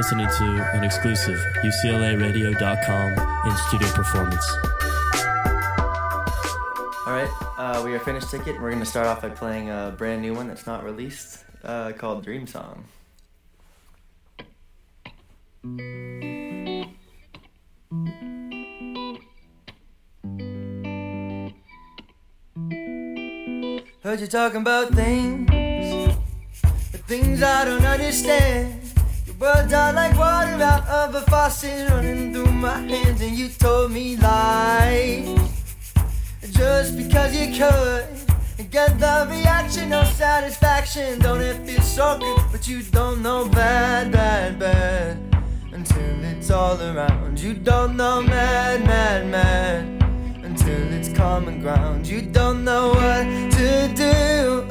listening to an exclusive UCLARadio.com in studio performance. All right, uh, we are finished ticket. We're going to start off by playing a brand new one that's not released uh, called Dream Song. Heard you talking about things, the things I don't understand. Words are like water out of a faucet running through my hands, and you told me lies just because you could. Get the reaction no satisfaction. Don't it feel so good? But you don't know bad, bad, bad. Until it's all around. You don't know mad, mad, mad. Until it's common ground. You don't know what to do.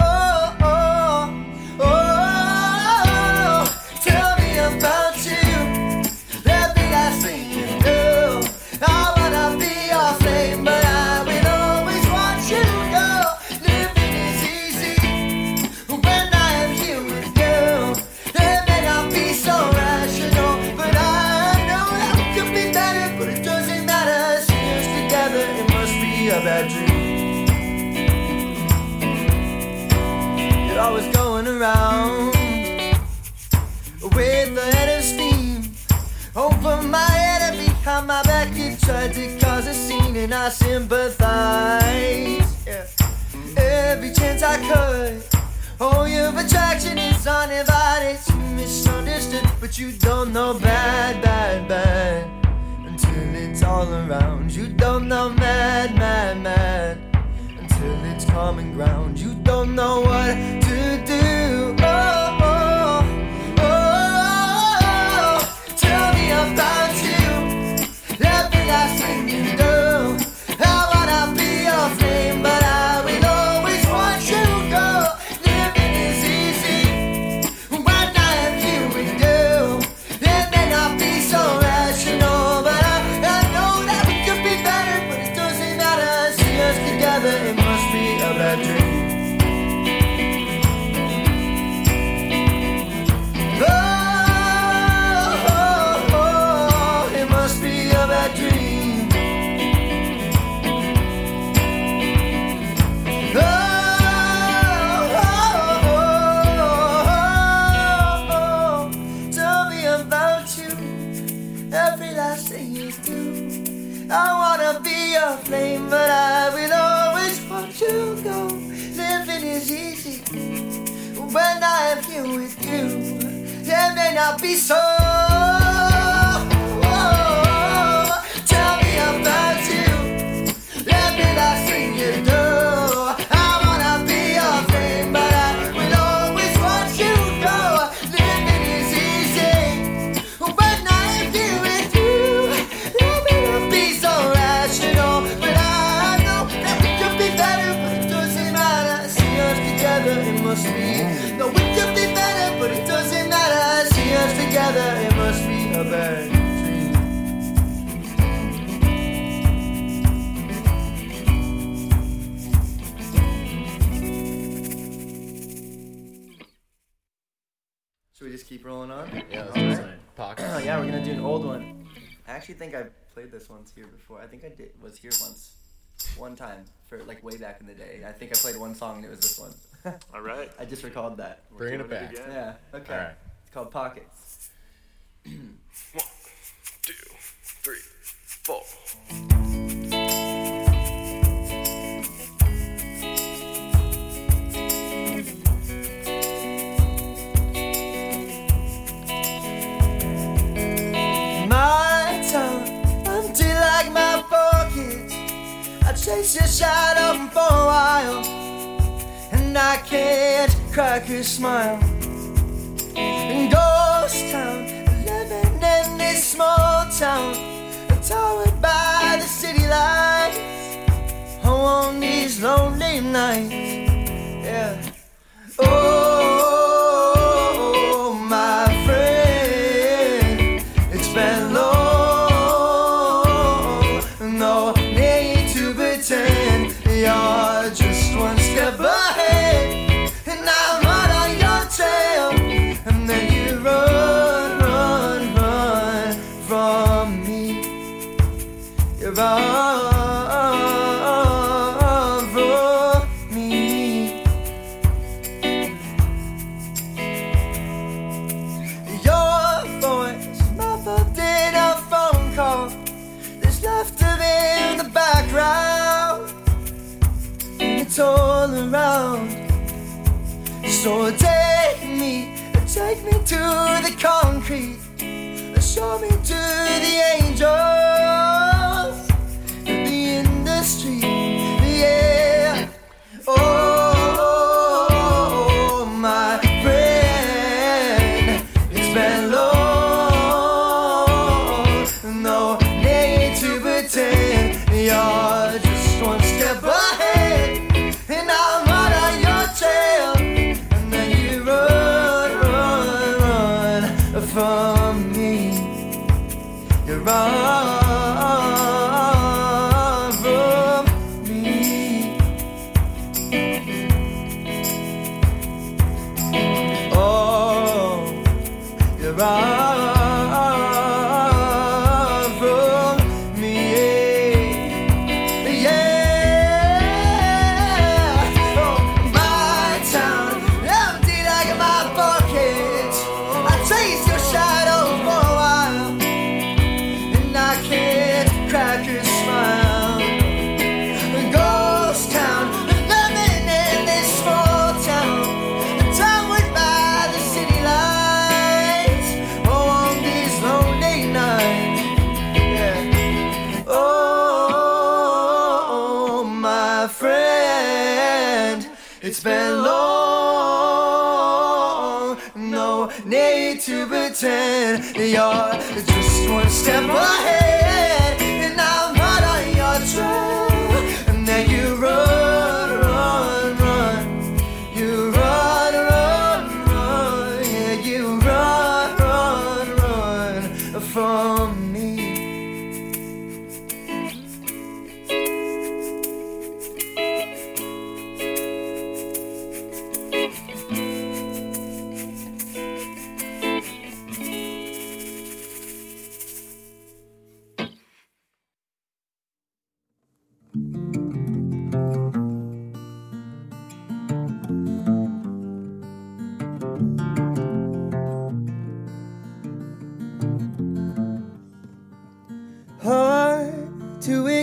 Tried to cause a scene, and I sympathize. Every chance I could. Oh, your attraction is uninvited. You misunderstood, but you don't know bad, bad, bad. Until it's all around. You don't know mad, mad, mad. Until it's common ground. You don't know what to do. I wanna be your flame, but I will always want you go. Living is easy when I am here with you. It may not be so. Actually think I played this once here before. I think I did was here once, one time for like way back in the day. I think I played one song and it was this one. All right. I just recalled that. Bringing doing it it back. again. Yeah. Okay. All right. It's called Pockets. chase your shadow for a while, and I can't crack a smile. In ghost town, living in this small town, towered by the city lights. Oh, on these lonely nights, around. So take me, take me to the concrete, show me to the angels, me. You run it's been long. No need to pretend you're just one step ahead,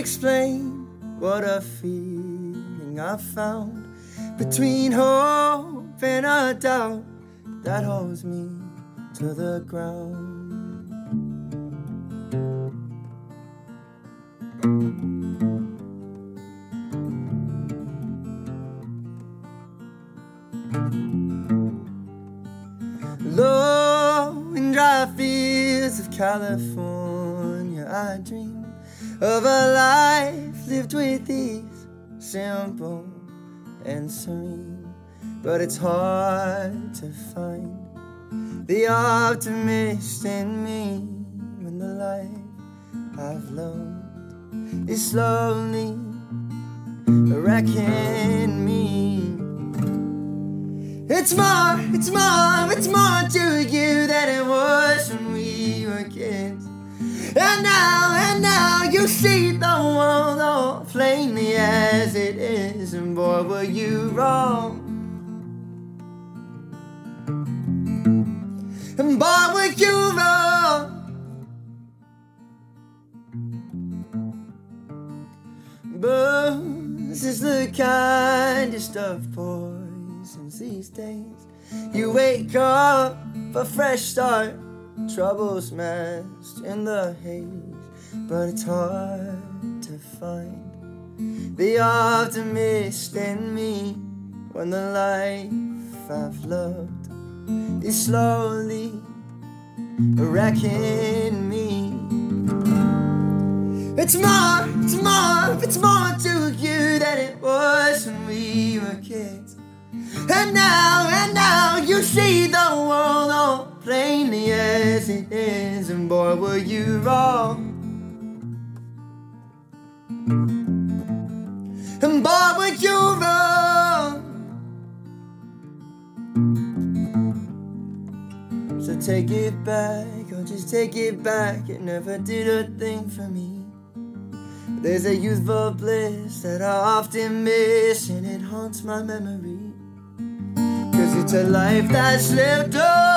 explain what a feeling I found between hope and a doubt that holds me to the ground. Low and dry fields of California, I dream of a life lived with ease, simple and serene. But it's hard to find the optimist in me when the life I've loved is slowly wrecking me. It's more, it's more, it's more to you than it was when we were kids. And now, and now you see the world all plainly as it is. And boy, were you wrong. And boy, were you wrong. Booze is the kindest of poisons these days. You wake up, a fresh start, troubles masked in the haze. But it's hard to find the optimist in me when the life I've loved is slowly wrecking me. It's more, it's more, it's more to you than it was when we were kids. And now, and now you see the world all plainly as it is. And boy, were you wrong. And boy, were you wrong. So take it back, or just take it back. It never did a thing for me. There's a youthful bliss that I often miss, and it haunts my memory. Cause it's a life that slipped away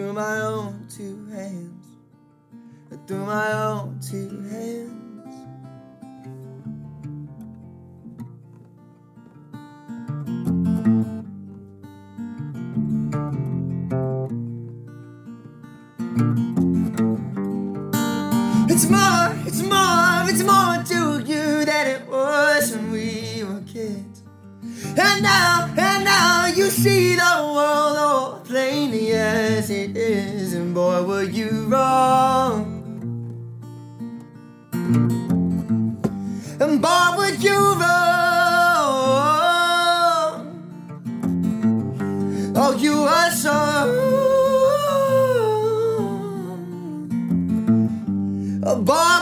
through my own two hands, through my own two hands. It's more, it's more, it's more to you than it was when we were kids. And now Boy, were you wrong. And boy, were you wrong. Oh, you are so. Oh, boy, were.